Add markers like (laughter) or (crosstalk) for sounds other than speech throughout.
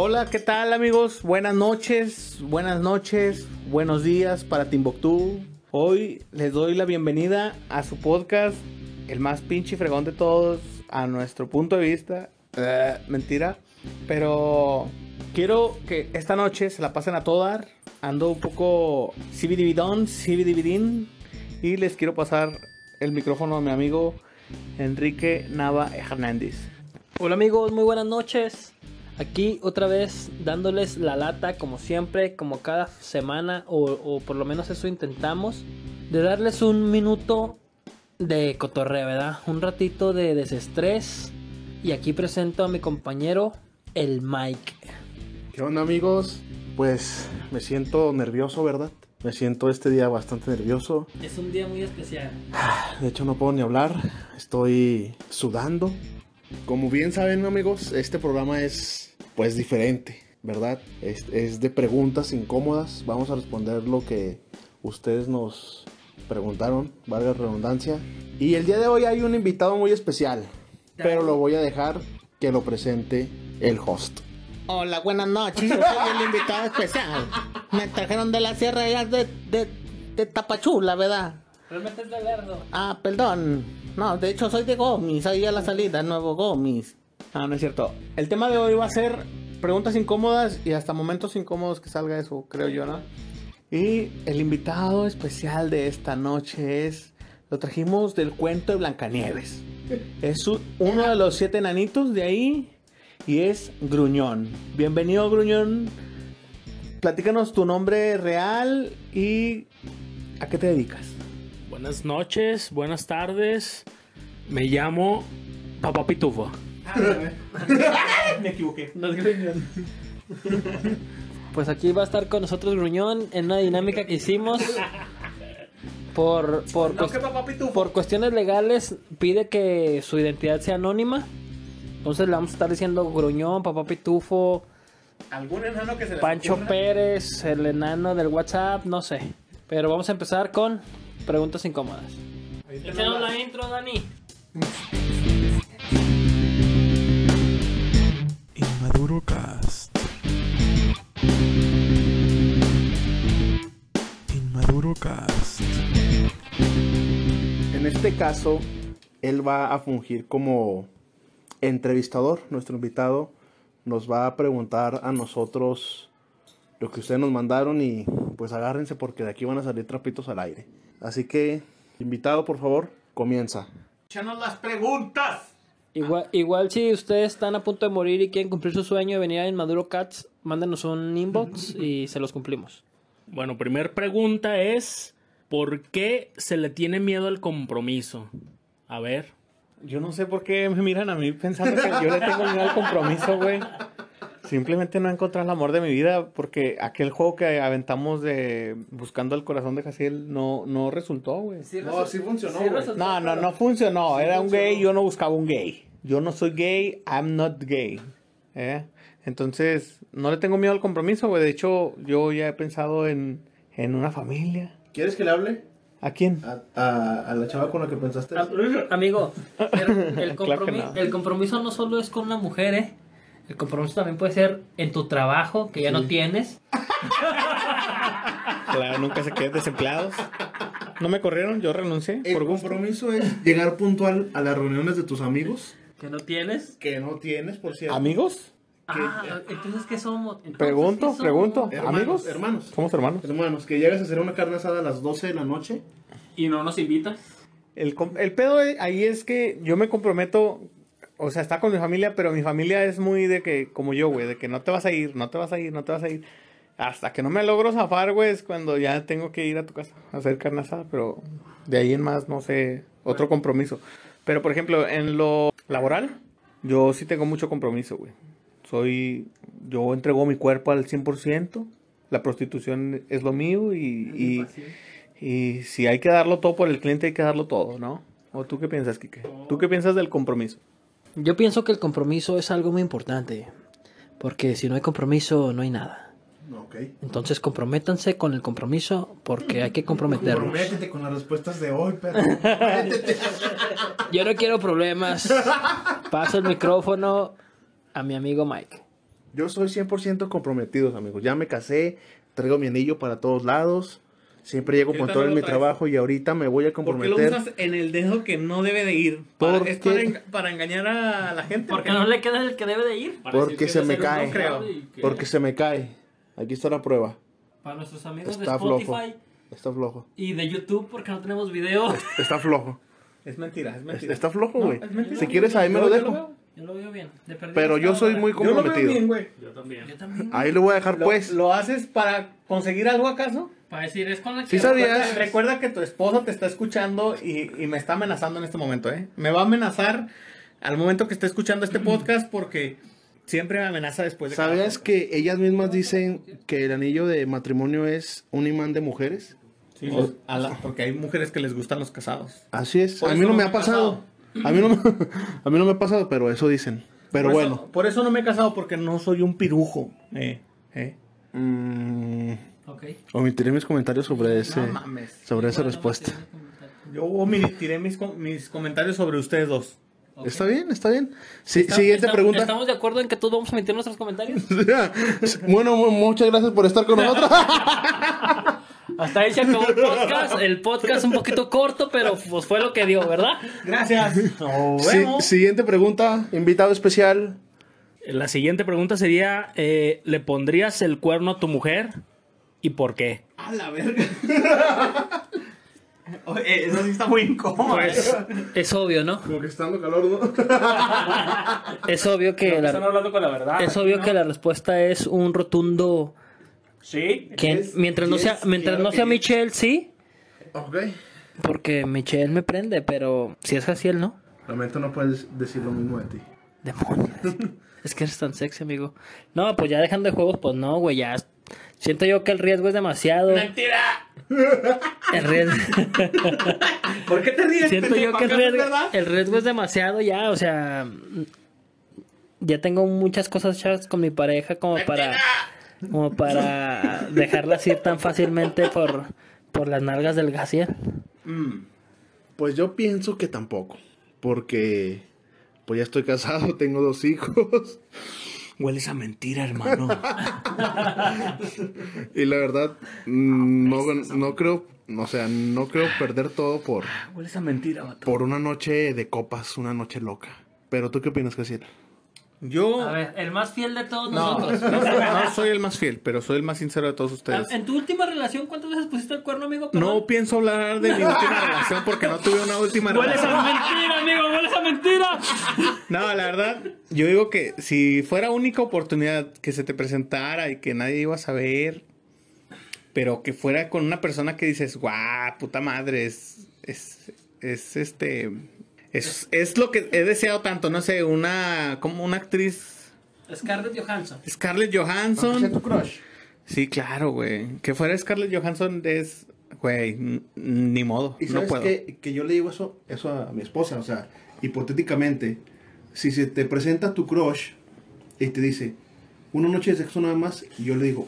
Hola, ¿qué tal amigos? Buenas noches, buenas noches, buenos días para Timbuktu. Hoy les doy la bienvenida a su podcast, el más pinche fregón de todos, a nuestro punto de vista. Eh, mentira, pero quiero que esta noche se la pasen a toda. Ando un poco cividividón, cividividín, y les quiero pasar el micrófono a mi amigo Enrique Nava Hernández. Hola amigos, muy buenas noches. Aquí otra vez dándoles la lata como siempre, como cada semana, o, o por lo menos eso intentamos, de darles un minuto de cotorreo, ¿verdad? Un ratito de desestrés. Y aquí presento a mi compañero, el Mike. ¿Qué onda amigos? Pues me siento nervioso, ¿verdad? Me siento este día bastante nervioso. Es un día muy especial. De hecho no puedo ni hablar. Estoy sudando. Como bien saben amigos, este programa es pues diferente, ¿verdad? Es, es de preguntas incómodas. Vamos a responder lo que ustedes nos preguntaron, valga la redundancia. Y el día de hoy hay un invitado muy especial, pero lo voy a dejar que lo presente el host. Hola, buenas noches. Yo soy el invitado especial. Me trajeron de la sierra ya de, de, de Tapachula, ¿verdad? Realmente es de verdo. Ah, perdón. No, de hecho soy de Gomis, ahí a la salida, nuevo Gomis. Ah, no es cierto. El tema de hoy va a ser preguntas incómodas y hasta momentos incómodos que salga eso, creo yo, ¿no? Y el invitado especial de esta noche es, lo trajimos del cuento de Blancanieves. Es uno de los siete enanitos de ahí y es Gruñón. Bienvenido, Gruñón. Platícanos tu nombre real y a qué te dedicas. Buenas noches, buenas tardes. Me llamo Papá Pitufo. Me equivoqué. (laughs) No es Gruñón. Pues aquí va a estar con nosotros Gruñón en una dinámica que hicimos. Por, por, No, que papá por cuestiones legales pide que su identidad sea anónima. Entonces le vamos a estar diciendo Gruñón, Papá Pitufo, ¿Algún enano que se le Pancho ocurra? Pérez, el enano del WhatsApp, no sé. Pero vamos a empezar con preguntas incómodas. Échanos la intro, Dani. (laughs) Inmaduro Cast. Inmaduro Cast. En este caso, él va a fungir como entrevistador. Nuestro invitado nos va a preguntar a nosotros lo que ustedes nos mandaron y pues agárrense porque de aquí van a salir trapitos al aire. Así que, invitado, por favor, comienza. Échanos las preguntas. Igual, igual si ustedes están a punto de morir y quieren cumplir su sueño de venir a Inmaduro Cats, mándenos un inbox y se los cumplimos. Bueno, primer pregunta es ¿por qué se le tiene miedo al compromiso? A ver. Yo no sé por qué me miran a mí pensando que yo le tengo miedo al compromiso, güey. Simplemente no he encontrado el amor de mi vida porque aquel juego que aventamos de Buscando el corazón de Jaciel no, no resultó, güey. No, sí funcionó, güey. No, no, no funcionó. Era un gay, yo no buscaba un gay. Yo no soy gay, I'm not gay. ¿eh? Entonces, no le tengo miedo al compromiso, güey. De hecho, yo ya he pensado en, en una familia. ¿Quieres que le hable? ¿A quién? A, a- a la chava con la que pensaste. Amigo, pero el, (laughs) Claro que compromi- no. el compromiso no solo es con una mujer, ¿eh? El compromiso también puede ser en tu trabajo, que ya no tienes. (laughs) Claro, nunca se queden desempleados. No me corrieron, yo renuncié El por compromiso es llegar puntual a las reuniones de tus amigos, ¿Que no tienes? que no tienes, por cierto. ¿Amigos? Ah, entonces ¿qué somos? Entonces, Pregunto, ¿qué somos? pregunto. Hermanos, ¿Amigos? hermanos. Somos hermanos. Hermanos, que llegas a hacer una carne asada a las 12 de la noche. ¿Y no nos invitas? El, com- el pedo ahí es que yo me comprometo, o sea, está con mi familia, pero mi familia es muy de que, como yo, güey, de que no te vas a ir, no te vas a ir, no te vas a ir. Hasta que no me logro zafar, güey, es cuando ya tengo que ir a tu casa a hacer carne asada, pero de ahí en más, no sé, otro compromiso. Pero, por ejemplo, en lo laboral, yo sí tengo mucho compromiso, güey. Soy, yo entrego mi cuerpo al 100%, la prostitución es lo mío y, y, y si hay que darlo todo por el cliente, hay que darlo todo, ¿no? ¿O tú qué piensas, Kike? ¿Tú qué piensas del compromiso? Yo pienso que el compromiso es algo muy importante. Porque si no hay compromiso, no hay nada. Entonces comprométanse con el compromiso porque hay que comprometernos. Comprométete con las respuestas de hoy, perro. Comprométete. (laughs) Yo no quiero problemas. Paso el micrófono a mi amigo Mike. Yo soy 100% comprometido, amigos. Ya me casé, traigo mi anillo para todos lados. Siempre llego ¿Qué con todo en mi trabajo y ahorita me voy a ¿Por qué lo comprometer. usas en el dedo que no debe de ir? Para- ¿Por ¿Es qué? para, enga- para engañar a la gente? Porque no le queda el que debe de ir. Porque que se me cae. no creo. Porque se me cae. Aquí está la prueba. Para nuestros amigos Está de Spotify flojo. Está flojo. y de YouTube porque no tenemos video. Está flojo. Es mentira, es Es- mentira. Está flojo, No, güey. es mentira. si quieres, ahí me lo dejo. Yo lo veo bien. De Pero yo soy muy Yo lo veo comprometido. bien, güey. Yo también. Yo también. Ahí lo voy a dejar, ¿Lo, pues. ¿Lo haces para conseguir algo acaso? Para decir, es con la que. Sí sabía. Recuerda, recuerda que tu esposa te está escuchando y, y me está amenazando en este momento, ¿eh? Me va a amenazar al momento que esté escuchando este podcast porque siempre me amenaza después de ¿Sabías que ellas mismas dicen que el anillo de matrimonio es un imán de mujeres? Sí, a la- porque hay mujeres que les gustan los casados. Así es. Por A mí no no me me ha pasado. A mí no me, (laughs) a mí no me ha pasado, pero eso dicen. Pero Por eso- bueno. por eso no me he casado porque no soy un pirujo. Eh, eh. mm, Ok. omitiré mis comentarios sobre ese, No sobre esa respuesta. Yo omitiré mis, mis comentarios sobre ustedes dos. Está bien, está bien. Sí, Está- siguiente está- pregunta. ¿Estamos de acuerdo en que todos vamos a emitir nuestros comentarios? (laughs) bueno, mu- muchas gracias por estar con nosotros. (laughs) Hasta ahí se acabó el podcast. El podcast un poquito corto, pero pues fue lo que dio, ¿verdad? Gracias. Nos Sí, vemos. siguiente pregunta. Invitado especial. La siguiente pregunta sería: eh, ¿le pondrías el cuerno a tu mujer? ¿Y por qué? A la verga. (laughs) Eso sí está muy incómodo. Pues es obvio, ¿no? Como que está dando calor, ¿no? (laughs) Es obvio que Están la, hablando con la verdad. es obvio que la respuesta es un rotundo Sí. que Es- mientras no sea mientras claro no que sea. Michelle, sí, ok. porque Michelle me prende, pero si es Jaciel, ¿no? Lamento no puedes decir lo mismo de ti. Demonios. (laughs) es que eres tan sexy, amigo. No, pues ya dejando de juegos, pues no, güey, ya siento yo que el riesgo es demasiado. Mentira. El riesgo ¿Por qué te ríes? Siento yo que el ¿Acaso es riesgo, el riesgo es demasiado ya, o sea, ya tengo muchas cosas hechas con mi pareja como para como para dejarlas ir tan fácilmente por, por las nalgas del Gaciel. Mm. Pues yo pienso que tampoco. Porque pues ya estoy casado, (laughs) tengo dos hijos. Hueles a mentira, hermano. Y la verdad, no, no creo, o sea, no creo perder todo por, Hueles a mentira, vato. por una noche de copas, una noche loca. Pero tú qué opinas, Casiel? Yo A ver, el más fiel de todos no, nosotros. (laughs) no soy, no soy el más fiel, pero soy el más sincero de todos ustedes. En tu última relación, ¿cuántas veces pusiste el cuerno, amigo? Perdón. No pienso hablar de mi última relación porque no tuve una última Hueles relación. a mentira, amigo, hueles a mentira. No, la verdad, yo digo que si fuera única oportunidad que se te presentara y que nadie iba a saber, pero que fuera con una persona que dices, guau, puta madre, es, es, es este, es, es lo que he deseado tanto, no sé, una, como una actriz, Scarlett Johansson. Scarlett Johansson. tu crush? Sí, claro, güey. Que fuera Scarlett Johansson es, güey, ni modo, Y no sabes puedo. que, que yo le digo eso, eso a mi esposa, o sea, hipotéticamente, si se te presenta tu crush y te dice, una noche de sexo nada más, y yo le digo,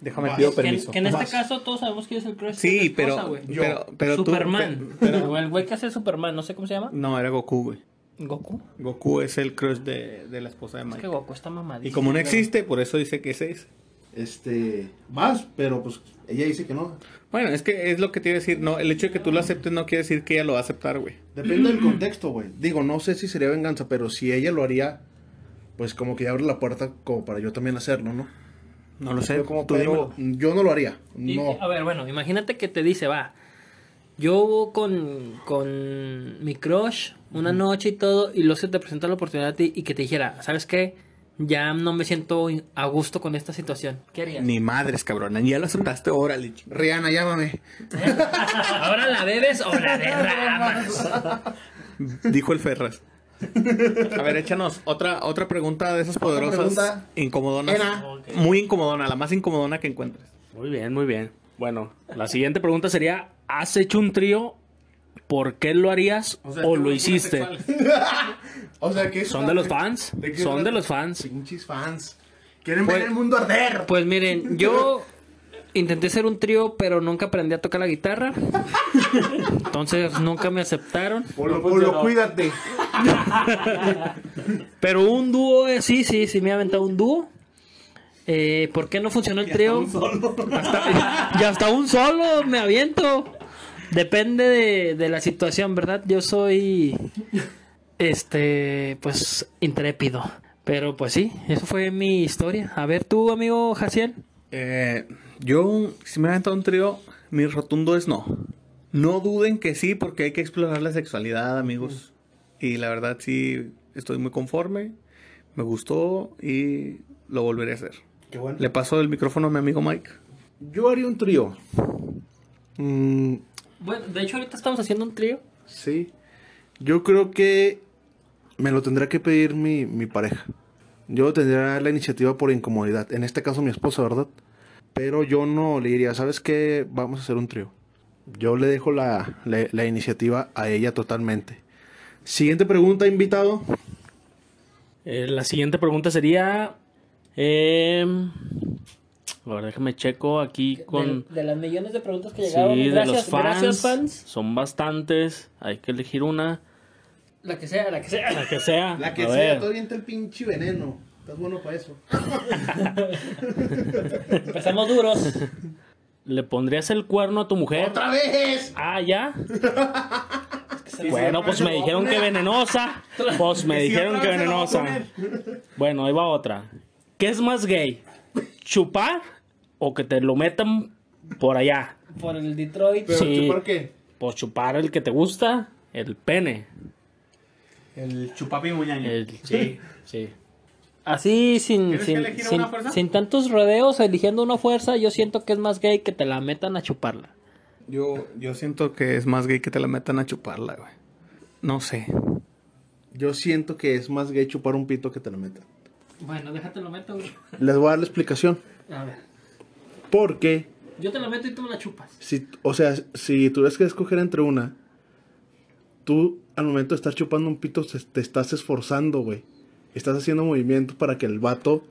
Déjame Vas. pido Que, permiso. que en este Vas. caso todos sabemos quién es el crush. Sí, de tu esposa, pero, güey. Yo. pero, pero tú- Superman. pero- O (laughs) el güey que hace Superman, no sé cómo se llama. no, era Goku, güey. Goku. Goku es el crush de, de la esposa de Es Mike. que Goku está mamadísimo. Y como no existe, por eso dice que ese es. este, vas, pero pues ella dice que no. Bueno, es que es lo que te iba a decir. No, el hecho de que tú lo aceptes no quiere decir que ella lo va a aceptar, güey. Depende del contexto, güey. Digo, no sé si sería venganza, pero si ella lo haría, pues como que abre la puerta como para yo también hacerlo, ¿no? No lo sé. Yo como yo no lo haría. Y-. A ver, bueno, imagínate que te dice, va. Yo con, con mi crush una noche y todo, y luego se te presenta la oportunidad a ti y que te dijera, ¿sabes qué? Ya no me siento a gusto con esta situación. ¿Qué harías? Ni madres, cabrón. Ya lo aceptaste, órale. Rihanna, llámame. (laughs) ¿Ahora la bebes o la (laughs) derramas? Dijo el Ferras. A ver, échanos otra, otra pregunta de esas poderosas. pregunta. Incomodonas. Era. Muy incomodona, la más incomodona que encuentres. Muy bien, muy bien. Bueno, la siguiente pregunta sería: ¿Has hecho un trío? ¿Por qué lo harías o, lo hiciste? (laughs) O sea, que ¿Son de los fans? ¿De qué Son de los fans. Pinches fans. Quieren Pues- ver el mundo arder. Pues miren, yo (laughs) intenté ser un trío, pero nunca aprendí a tocar la guitarra. Entonces nunca me aceptaron. Polo, Polo, cuídate. Pero un dúo, eh, sí, sí, sí me he aventado un dúo. Eh, ¿Por qué no funcionó el trío? Hasta, y hasta un solo me aviento. Depende de, de la situación, ¿verdad? Yo soy, este, pues, intrépido. Pero pues sí, eso fue mi historia. A ver, tú, amigo Jaciel. Eh, yo, si me he aventado un trío, mi rotundo es no. No duden que sí, porque hay que explorar la sexualidad, amigos. Y la verdad sí, estoy muy conforme. Me gustó y lo volveré a hacer. Qué bueno. Le paso el micrófono a mi amigo Mike. Yo haría un trío. Mm, Bueno, de hecho ahorita estamos haciendo un trío. sí. Yo creo que me lo tendrá que pedir mi, mi pareja. Yo tendría la iniciativa por incomodidad. En este caso mi esposa, ¿verdad? Pero yo no le diría, ¿sabes qué? Vamos a hacer un trío. Yo le dejo la, la- la iniciativa a ella totalmente. Siguiente pregunta, invitado. Eh, la siguiente pregunta sería. Eh, a ver, déjame checo aquí con. De, de las millones de preguntas que Sí, llegaron. de gracias, los fans. gracias, fans. Son bastantes. Hay que elegir una. La que sea, la que sea. La que sea. La que A sea, ver. todo avienta el pinche veneno. Estás bueno para eso. (laughs) Empezamos duros. ¿Le pondrías el cuerno a tu mujer? ¡Otra vez! Ah, ya. Bueno, pues me dijeron que venenosa. Pues me dijeron que venenosa. Bueno, ahí va otra. ¿Qué es más gay? ¿Chupar o que te lo metan por allá? Por el Detroit. ¿Pero Sí. chupar qué? Pues chupar el que te gusta, el pene. El chupapi muñaño. El- sí, sí. Así, sin, ¿Tienes que sin, elegir sin, una fuerza? sin tantos rodeos, eligiendo una fuerza, yo siento que es más gay que te la metan a chuparla. Yo, yo siento que es más gay que te la metan a chuparla, güey. No sé. Yo siento que es más gay chupar un pito que te lo metan. Bueno, déjate lo meto, güey. Les voy a dar la explicación. A ver. Porque, Yo te la meto y tú me la chupas. si, o sea, si tuvieras que escoger entre una, tú al momento de estar chupando un pito te estás esforzando, güey. Estás haciendo movimientos para que el vato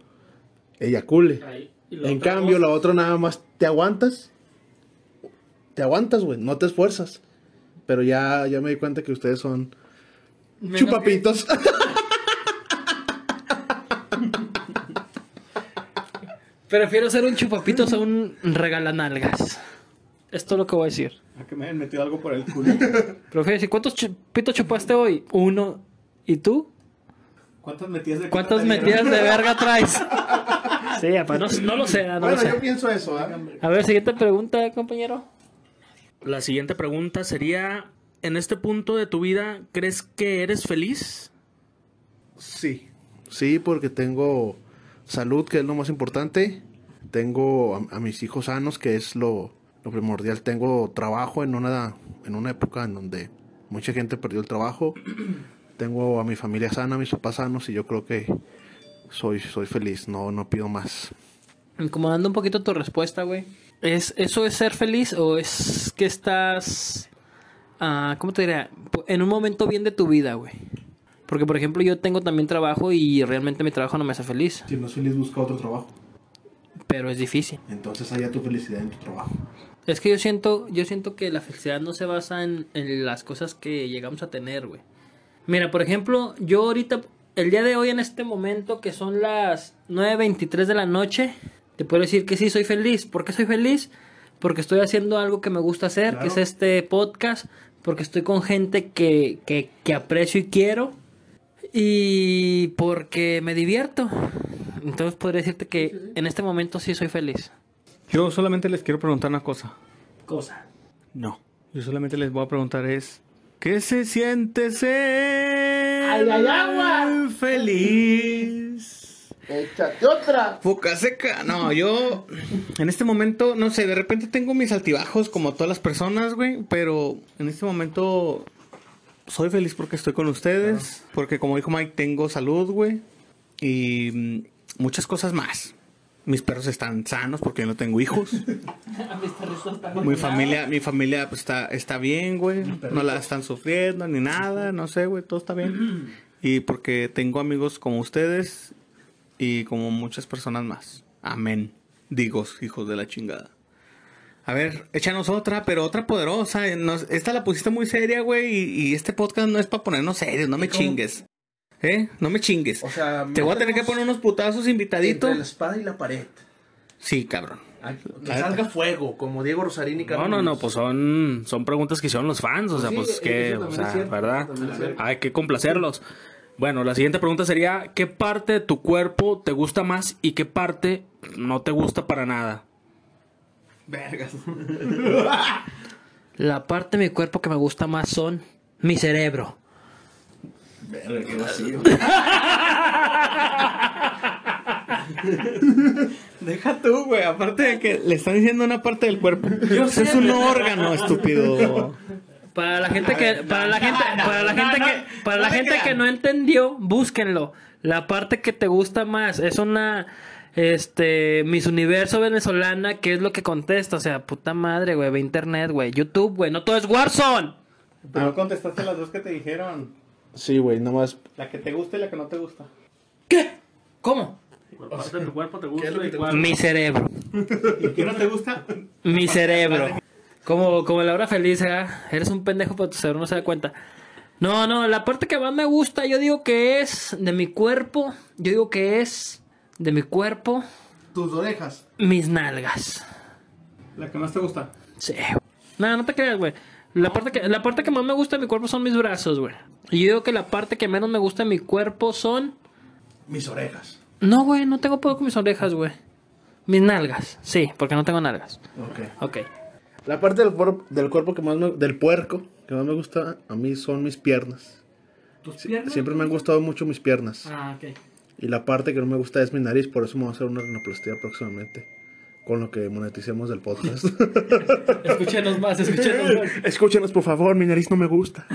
eyacule. Ahí. En cambio, cosa- la otra nada más te aguantas. Te aguantas, güey. No te esfuerzas. Pero ya, ya me di cuenta que ustedes son Menos chupapitos. Prefiero ser un chupapitos a un regalanalgas. Esto es lo que voy a decir. A que me hayan metido algo por el culo. Decir, ¿cuántos chupitos chupaste hoy? Uno. ¿Y tú? ¿Cuántas metidas de ¿Cuántas metidas de verga traes? Sí, apa, no, no lo sé, no lo bueno, sé. yo pienso eso, ¿ah? A ver, siguiente pregunta, compañero. La siguiente pregunta sería, en este punto de tu vida, ¿crees que eres feliz? Sí. Sí, porque tengo salud, que es lo más importante. Tengo a, a mis hijos sanos, que es lo, lo primordial. Tengo trabajo en una, en una época en donde mucha gente perdió el trabajo. Tengo a mi familia sana, a mis papás sanos, y yo creo que soy, soy feliz. No, no pido más. Incomodando un poquito tu respuesta, güey. ¿Es, ¿Eso es ser feliz o es que estás, ah, ¿cómo te diría? En un momento bien de tu vida, güey. Porque, por ejemplo, yo tengo también trabajo y realmente mi trabajo no me hace feliz. Si no es feliz, busca otro trabajo. Pero es difícil. Entonces haya tu felicidad en tu trabajo. Es que yo siento, yo siento que la felicidad no se basa en, en las cosas que llegamos a tener, güey. Mira, por ejemplo, yo ahorita, el día de hoy en este momento, que son las 9.23 de la noche, te puedo decir que sí soy feliz. ¿Por qué soy feliz? Porque estoy haciendo algo que me gusta hacer, que es este podcast, porque estoy con gente que, que, que aprecio y quiero, y porque me divierto. Entonces podría decirte que en este momento sí soy feliz. Yo solamente les quiero preguntar una cosa. Cosa. No. Yo solamente les voy a preguntar es... ¿Qué se siente ser ¡Ay, ay, agua! feliz? Échate otra. Boca seca. No, yo en este momento, no sé, de repente tengo mis altibajos como todas las personas, güey, pero en este momento soy feliz porque estoy con ustedes, porque como dijo Mike, tengo salud, güey, y muchas cosas más. Mis perros están sanos porque yo no tengo hijos. (laughs) Mi familia, mi familia pues, está, está bien, güey. No la están sufriendo ni nada, no sé, güey, todo está bien. (clears throat) Y porque tengo amigos como ustedes y como muchas personas más. Amén. Digo, hijos de la chingada. A ver, échanos otra, pero otra poderosa. Nos- esta la pusiste muy seria, güey, y, y este podcast no es para ponernos serios, no me chingues. ¿Eh? No me chingues. O sea, Te voy a tener que poner unos putazos invitadito. Entre la espada y la pared. Sí, cabrón. Que salga fuego, como Diego Rosarín y No, Carlos no, no, Muñoz. pues son, son preguntas que hicieron los fans, o sea, sí, pues que, o es sea, cierto, ¿verdad? Hay que complacerlos. Bueno, la siguiente pregunta sería, ¿qué parte de tu cuerpo te gusta más y qué parte no te gusta para nada? Vergas. (laughs) La parte de mi cuerpo que me gusta más son mi cerebro. Verga, qué vacío. (laughs) Deja tú, güey. Aparte de que le están diciendo una parte del cuerpo. Es un órgano, estúpido. Para la gente que para la gente para la gente que para la gente que no entendió, búsquenlo. La parte que te gusta más es una este Miss Universo venezolana, que es lo que contesta, o sea, puta madre, güey, ve internet, güey, YouTube, güey, no todo es Warzone. Pero no contestaste las dos que te dijeron. Sí, güey, nomás. La que te gusta y la que no te gusta. ¿Qué? ¿Cómo? ¿Cuál parte de tu cuerpo te ¿Qué es lo gusta que y cuál? Mi cerebro. (laughs) ¿Y qué no te gusta? Mi cerebro. Como, como la hora feliz, ¿eh? Eres un pendejo, pero tu cerebro no se da cuenta. No, no, la parte que más me gusta, yo digo que es de mi cuerpo. Yo digo que es de mi cuerpo, Tus orejas. mis nalgas. La que más te gusta. Sí. No, no te creas, güey. La parte, que, la parte que más me gusta de mi cuerpo son mis brazos, güey. Y yo digo que la parte que menos me gusta de mi cuerpo son... Mis orejas. No, güey, no tengo pedo con mis orejas, güey. Mis nalgas. Sí, porque no tengo nalgas. Ok. Ok. La parte del, cuerpo del cuerpo que más me, del puerco que más me gusta a mí son mis piernas. ¿Tus Sie- Siempre me han gustado mucho mis piernas. Ah, ok. Y la parte que no me gusta es mi nariz, por eso me voy a hacer una rinoplastia próximamente. Con lo que moneticemos del podcast. (laughs) Escúchenos más, escúchenos más. Escúchenos, por favor, mi nariz no me gusta.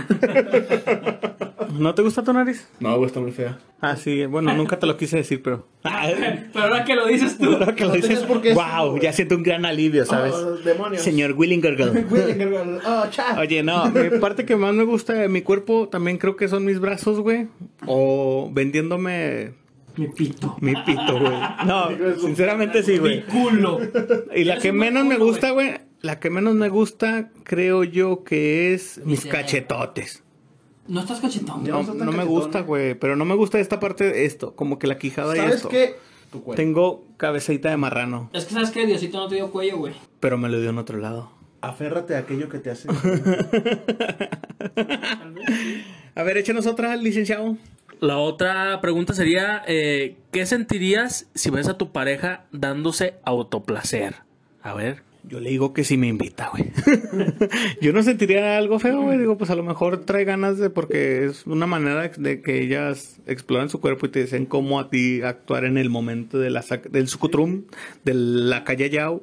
¿No te gusta tu nariz? No, güey, está muy fea. Ah, sí. Bueno, nunca te lo quise decir, pero... Pero ahora que lo dices tú. Ahora que lo dices, por qué wow, ya siento un gran alivio, ¿sabes? Oh, demonios. Señor Willingergal. (laughs) Oh, cha. Oye, no, mi parte que más me gusta de mi cuerpo también creo que son mis brazos, güey. O vendiéndome Mi pito. mi pito, güey. No, (laughs) sinceramente sí, Mi güey. culo. Y la que menos me gusta, güey, la que menos me gusta creo yo que es mis cachetotes. No estás cachetón. No, no estás tan no me gusta, güey, pero no me gusta esta parte de esto, como que la quijada y ¿Sabes esto. qué? Tu cuerpo. Tengo cabecita de marrano, Es que sabes que Diosito no te dio cuello, güey. pero me lo dio en otro lado. Aférrate a aquello que te hace. (laughs) A ver, échanos otra, licenciado. La otra pregunta sería, eh, ¿qué sentirías si ves a tu pareja dándose autoplacer? A ver. Yo le digo que sí me invita, güey. (laughs) Yo no sentiría algo feo, güey. Digo, pues a lo mejor trae ganas de, porque es una manera de que ellas exploran su cuerpo y te dicen cómo a ti actuar en el momento de la del sucutrum, de la calle Yao.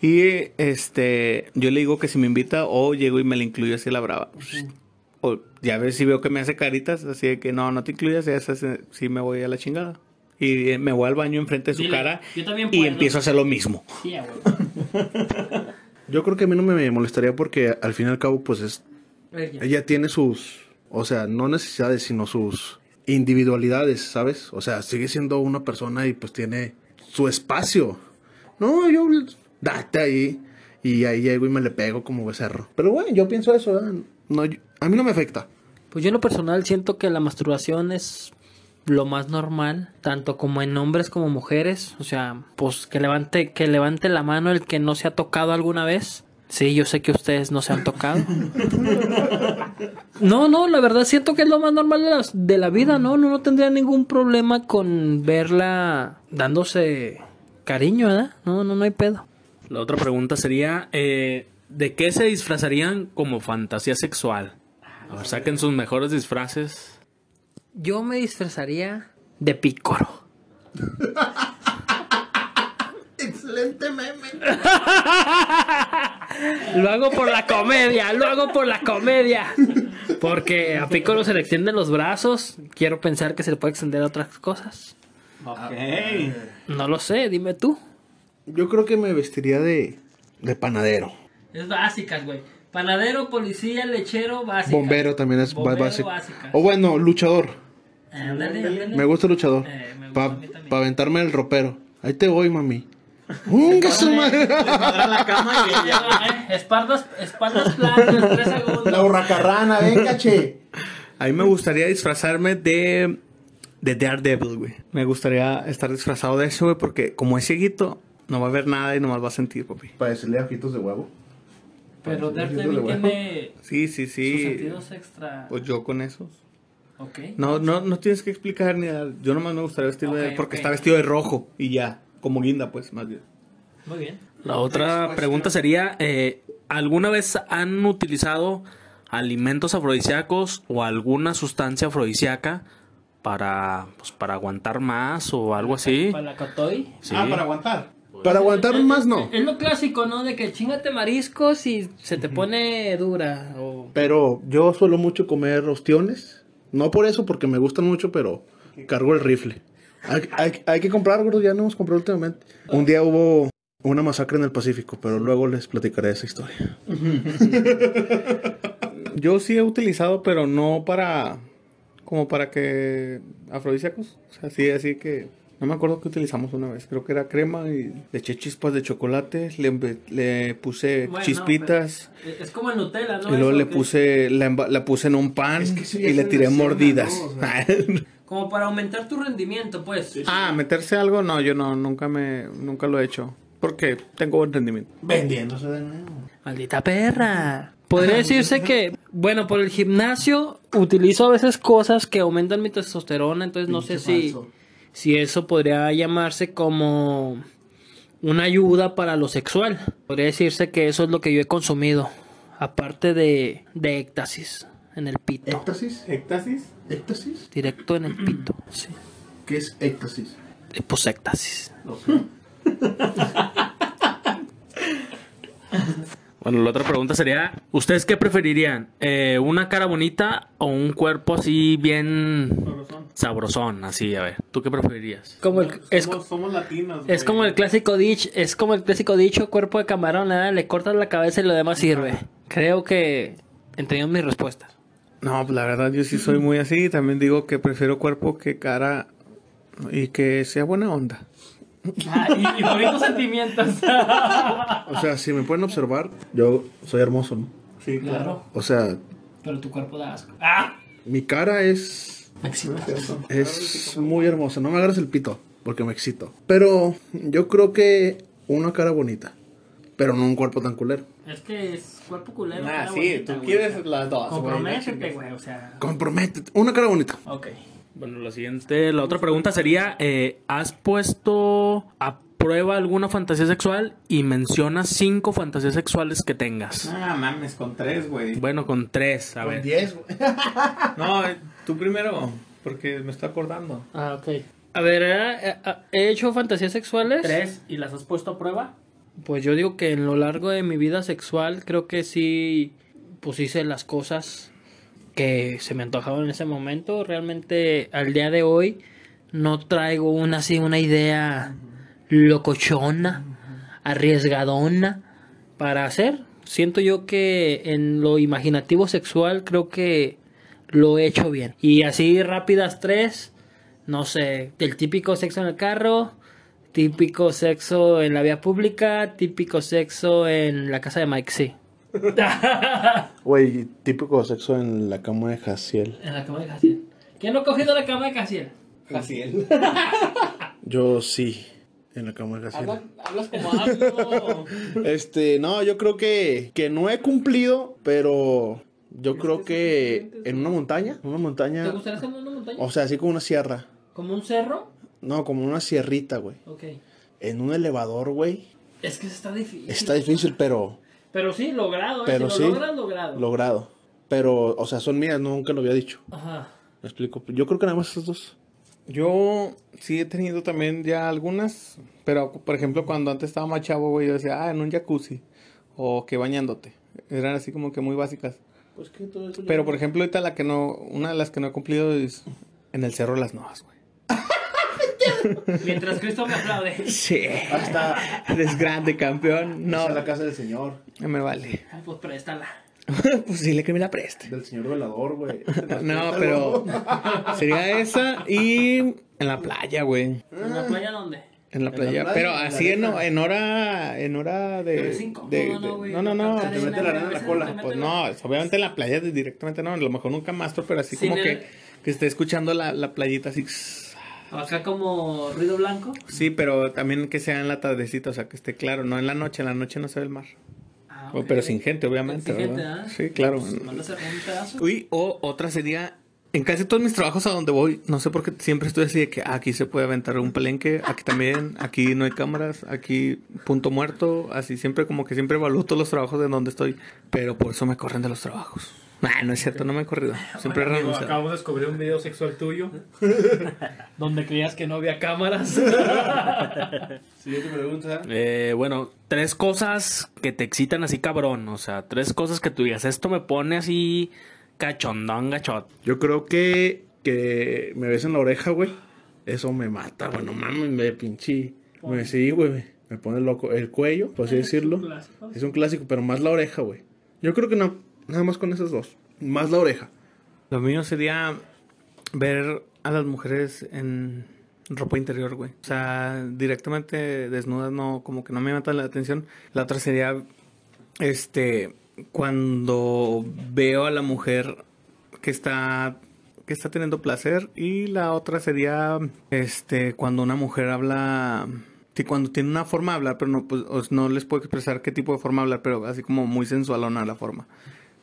Y este, yo le digo que si me invita o llego y me la incluyo así la brava. O ya ves si veo que me hace caritas, así de que no, no te incluyas, ya sabes, eh, sí me voy a la chingada. Y eh, me voy al baño enfrente de su Dile, cara yo también y empiezo a hacer lo mismo. Sí. (laughs) Yo creo que a mí no me molestaría porque al fin y al cabo, pues es. Ella tiene sus. O sea, no necesidades, sino sus individualidades, ¿sabes? O sea, sigue siendo una persona y pues tiene su espacio. No, yo. Date ahí. Y ahí llego y me le pego como becerro. Pero bueno, yo pienso eso, ¿verdad? No, yo- a mí no me afecta. Pues yo en lo personal siento que la masturbación es lo más normal, tanto como en hombres como mujeres. O sea, pues que levante, que levante la mano el que no se ha tocado alguna vez. Sí, yo sé que ustedes no se han tocado. No, no, la verdad siento que es lo más normal de, las- de la vida, ¿no? ¿no? No tendría ningún problema con verla dándose cariño, ¿verdad? No, no, no hay pedo. La otra pregunta sería, eh, ¿de qué se disfrazarían como fantasía sexual? A ver, saquen sus mejores disfraces. Yo me disfrazaría de pícoro. (laughs) Excelente meme. (laughs) Lo hago por la comedia, lo hago por la comedia. Porque a Piccolo se le extienden los brazos. Quiero pensar que se le puede extender a otras cosas. Ok. No lo sé, dime tú. Yo creo que me vestiría de. de panadero. Es básicas, güey. Panadero, policía, lechero, básica. Bombero también es Bombero, básico. básicas. O bueno, luchador. Ándale, ándale. Me gusta el luchador. Eh, me gusta Para a mí también. aventarme el ropero. Ahí te voy, mami. (laughs) ¡Unga su madre! la cama y (laughs) Eh, Espaldas, espaldas planas, tres segundos. La hurracarrana, venga, che. A mí me gustaría disfrazarme de de Daredevil, güey. Me gustaría estar disfrazado de eso, güey, porque como es cieguito, no va a ver nada y nomás va a sentir, papi. Para decirle ojitos de huevo. Pero Daredevil de tiene (laughs) Sí, sí, sus sí. sentidos extra. Pues yo con esos. Ok. No, no, no tienes que explicar ni nada. Yo nomás me gustaría vestirme de... Ok, Porque ok. está vestido de rojo y ya. Como guinda, pues, más bien. Muy bien. La otra pregunta sería, eh, ¿alguna vez han utilizado alimentos afrodisíacos o alguna sustancia afrodisíaca para, pues, para aguantar más o algo así? Para la cotoy. Sí. Ah, para aguantar. Para aguantar más no. Es lo clásico, ¿no? De que chingate mariscos y se te pone dura. O... Pero yo suelo mucho comer ostiones. No por eso, porque me gustan mucho, pero cargo el rifle. Hay, hay- hay que comprar, gordo, ya no hemos comprado últimamente. Un día hubo una masacre en el Pacífico, pero luego les platicaré esa historia. (laughs) Yo sí he utilizado, pero no para... Como para que... Afrodisíacos. O sea, sí, así que... No me acuerdo que utilizamos una vez. Creo que era crema y le eché chispas de chocolate. Le, le puse Bueno, chispitas. Es como el Nutella, ¿no? y luego Eso, le que- puse... La, puse en un pan Es que y le en tiré mordidas. (laughs) Como para aumentar tu rendimiento, pues. ah, meterse algo, no, yo no, nunca me, nunca lo he hecho. Porque tengo buen rendimiento. Vendiéndose de nuevo. Maldita perra. (laughs) Podría decirse que, bueno, por el gimnasio utilizo a veces cosas que aumentan mi testosterona, entonces no sé si, falso. Si eso podría llamarse como una ayuda para lo sexual. Podría decirse que eso es lo que yo he consumido, aparte de, de éxtasis en el pito. ¿Éxtasis? ¿Éxtasis? ¿Éxtasis? Directo en el pito, (clears throat) sí. ¿Qué es éxtasis? Eh, Pues éxtasis. (laughs) Bueno, la otra pregunta sería, ¿ustedes qué preferirían? Eh, ¿Una cara bonita o un cuerpo así bien sabrosón? Así, a ver, ¿tú qué preferirías? Como el, es, Somos, somos latinos. es como el clásico dicho, es como el clásico dicho, cuerpo de camarón, nada, le cortas la cabeza y lo demás sirve. Creo que entendieron mis respuestas. No, pues la verdad yo sí soy muy así. También digo que prefiero cuerpo que cara y que sea buena onda. Y, bonitos sentimientos. (laughs) O sea, si me pueden observar, yo soy hermoso, ¿no? Sí, claro, O sea, pero tu cuerpo da asco. ¡Ah! mi cara es Es muy hermosa. No me agarres el pito porque me excito. Pero yo creo que una cara bonita. Pero no un cuerpo tan culero. Es que es cuerpo culero. Ah, sí, bonita, tú güey. quieres las dos. güey, Comprométete, güey, o sea. Comprométete. Una cara bonita. Ok. Bueno, la siguiente, la otra pregunta sería, eh, ¿has puesto a prueba alguna fantasía sexual y mencionas cinco fantasías sexuales que tengas? Ah, mames, con tres, güey. Bueno, con tres, a ver. 10, güey. (laughs) No, eh, tú primero, porque me estoy acordando. Ah, ok. A ver, ¿he hecho fantasías sexuales? ¿Tres? ¿Y las has puesto a prueba? Pues yo digo que en lo largo de mi vida sexual creo que sí, pues hice las cosas que se me antojaban en ese momento. Realmente al día de hoy no traigo una así una idea locochona, arriesgadona para hacer. Siento yo que en lo imaginativo sexual creo que lo he hecho bien. Y así rápidas tres, no sé, el típico sexo en el carro, típico sexo en la vía pública, típico sexo en la casa de Mike, sí. (laughs) Güey, típico sexo en la cama de Jaciel. En la cama de Casiel. ¿Quién no ha cogido la cama de Casiel? Jaciel. (laughs) Yo sí. En la cama de Jaciel. hablas como (laughs) hablo. Este, no, yo creo que, que no he cumplido, pero yo creo que en una montaña, una ¿Te montaña, gustaría hacer una montaña? o sea, así como una sierra. ¿Como un cerro? No, como una sierrita, güey. Ok. En un elevador, güey. Es que está difícil. Está difícil, pero Pero sí, logrado, ¿eh? Pero si sí. lo logras, logrado. logrado. Pero, o sea, son mías, nunca lo había dicho. Ajá. Me explico. Yo creo que nada más esas dos. Yo sí he tenido también ya algunas, pero por ejemplo cuando antes estaba más chavo, güey, yo decía, ah, en un jacuzzi, o que bañándote. Eran así como que muy básicas. Pues que todo eso Pero por ejemplo ahorita la que no, una de las que no he cumplido es en el Cerro de las Novas, güey. (laughs) Mientras Cristo me aplaude. Sí. Hasta Eres grande, campeón. No, a la casa del señor. no me vale. Ay, pues préstala. (laughs) pues dile que me la preste. Del señor velador, güey. (laughs) No, pero sería esa y en la playa, güey. ¿En la playa dónde? En la En la playa, pero en así en, en hora en hora de, Pero es incómodo, de- ¿no, de- güey? no no no te mete la arena en la cola. pues no obviamente en la playa directamente no a lo mejor nunca mastro pero así Sin como el- que que esté escuchando la, la playita así. Acá como ruido blanco. Sí, pero también que sea en la tardecita, o sea, que esté claro, no en la noche, en la noche no se ve el mar. Ah, O-. Pero sin gente, obviamente. Sin gente, ¿verdad? ¿ah? Sí, claro. Pues, hacer un o otra sería, en casi todos mis trabajos a donde voy, no sé por qué siempre estoy así de que ah, aquí se puede aventar un palenque, aquí también, aquí no hay cámaras, aquí punto muerto, así siempre como que siempre evalúo todos los trabajos de donde estoy, pero por eso me corren de los trabajos. Nah, no es cierto, no me he corrido. Siempre he Amigo, acabamos de descubrir un video sexual tuyo. (laughs) Donde creías que no había cámaras. (laughs) Siguiente pregunta. Eh, bueno, tres cosas que te excitan así cabrón. O sea, tres cosas que tú digas, esto me pone así cachondón, gachot. Yo creo que que me besen la oreja, güey. Eso me mata, güey. No mames, me pinche. Me sí, güey. me- Me pone loco. El cuello, por así (laughs) decirlo. clásico. Es un clásico, pero más la oreja, güey. Yo creo que no. Nada más con esas dos. Más la oreja. Lo mío sería ver a las mujeres en ropa interior, güey. O sea, directamente desnudas no, como que no me mata la atención. La otra sería, este, cuando veo a la mujer que está, que está teniendo placer. Y la otra sería, este, cuando una mujer habla, cuando tiene una forma de hablar, pero no, pues, no les puedo expresar qué tipo de forma de hablar, pero así como muy sensualona la forma.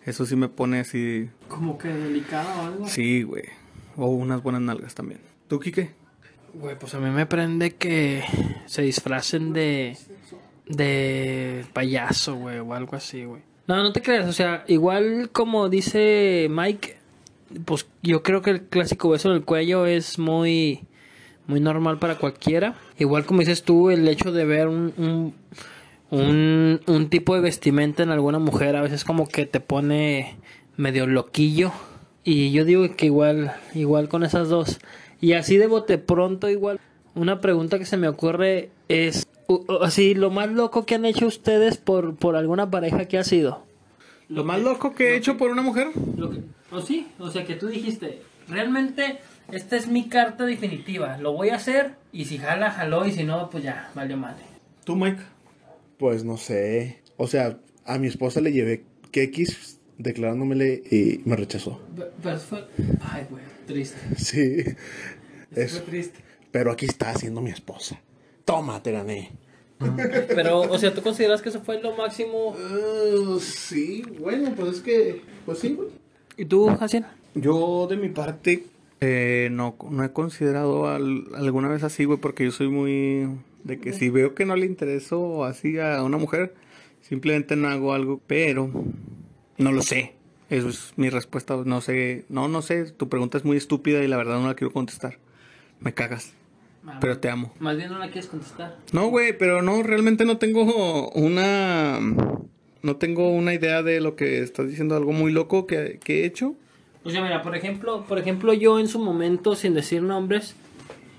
Eso sí me pone así Como que delicado o algo. Sí, güey. O unas buenas nalgas también. ¿Tú, Kike? Güey, pues a mí me prende que se disfracen de. de payaso, güey, o algo así, güey. No, no te creas, o sea, igual como dice Mike, pues yo creo que el clásico beso en el cuello es muy. muy normal para cualquiera. Igual como dices tú, el hecho de ver un. un un, un tipo de vestimenta en alguna mujer a veces como que te pone medio loquillo. Y yo digo que igual igual con esas dos. Y así de bote pronto igual una pregunta que se me ocurre es así lo más loco que han hecho ustedes por por alguna pareja que ha sido ¿Lo más loco que he hecho por una mujer? lo que, o sí o sea que tú dijiste realmente esta es mi carta definitiva lo voy a hacer y si jala jaló y si no pues ya valió madre ¿Tú, Mike? Pues no sé. O sea, a mi esposa le llevé quequis declarándomele y me rechazó. pero fue ay güey triste Sí. Eso. triste Pero aquí está siendo mi esposa. Toma, te gané. Pero, o sea, ¿tú consideras que eso fue lo máximo? Uh, sí, bueno, pues es que. Pues sí, güey. ¿Y tú, Jaciel? Yo, de mi parte, eh, no, no he considerado al- alguna vez así, güey, porque yo soy muy... De que si veo que no le intereso así a una mujer, simplemente no hago algo, pero no lo sé. Eso es mi respuesta. No sé, no, no sé. Tu pregunta es muy estúpida y la verdad no la quiero contestar. Me cagas, pero te amo. Más bien no la quieres contestar. No, güey, pero no, realmente no tengo una... No tengo una idea de lo que estás diciendo, algo muy loco que, que he hecho. O sea, mira, por ejemplo, por ejemplo, yo en su momento, sin decir nombres,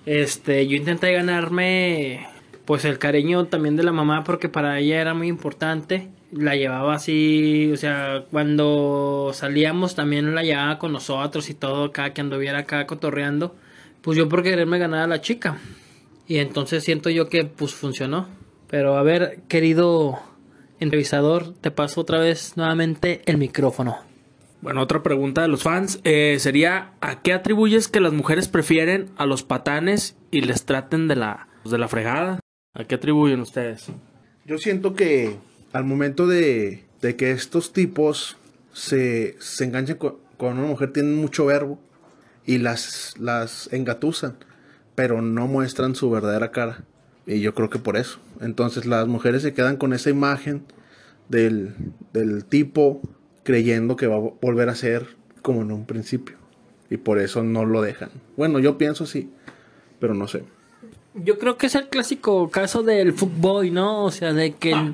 este, yo intenté ganarme, pues, el cariño también de la mamá porque para ella era muy importante. La llevaba así, o sea, cuando salíamos también la llevaba con nosotros y todo, cada que anduviera acá cotorreando. Pues yo por quererme ganar a la chica. Y entonces siento yo que, pues, funcionó. Pero a ver, querido entrevistador, te paso otra vez nuevamente el micrófono. Bueno, otra pregunta de los fans eh, sería ¿a qué atribuyes que las mujeres prefieren a los patanes y les traten de la, de la fregada? ¿A qué atribuyen ustedes? Yo siento que al momento de, de que estos tipos se, se enganchan con, con una mujer, tienen mucho verbo y las, las engatusan, pero no muestran su verdadera cara. Y yo creo que por eso. Entonces las mujeres se quedan con esa imagen del, del tipo creyendo que va a volver a ser como en un principio. Y por eso no lo dejan. Bueno, yo pienso sí, pero no sé. Yo creo que es el clásico caso del fuckboy, ¿no? O sea, de que el,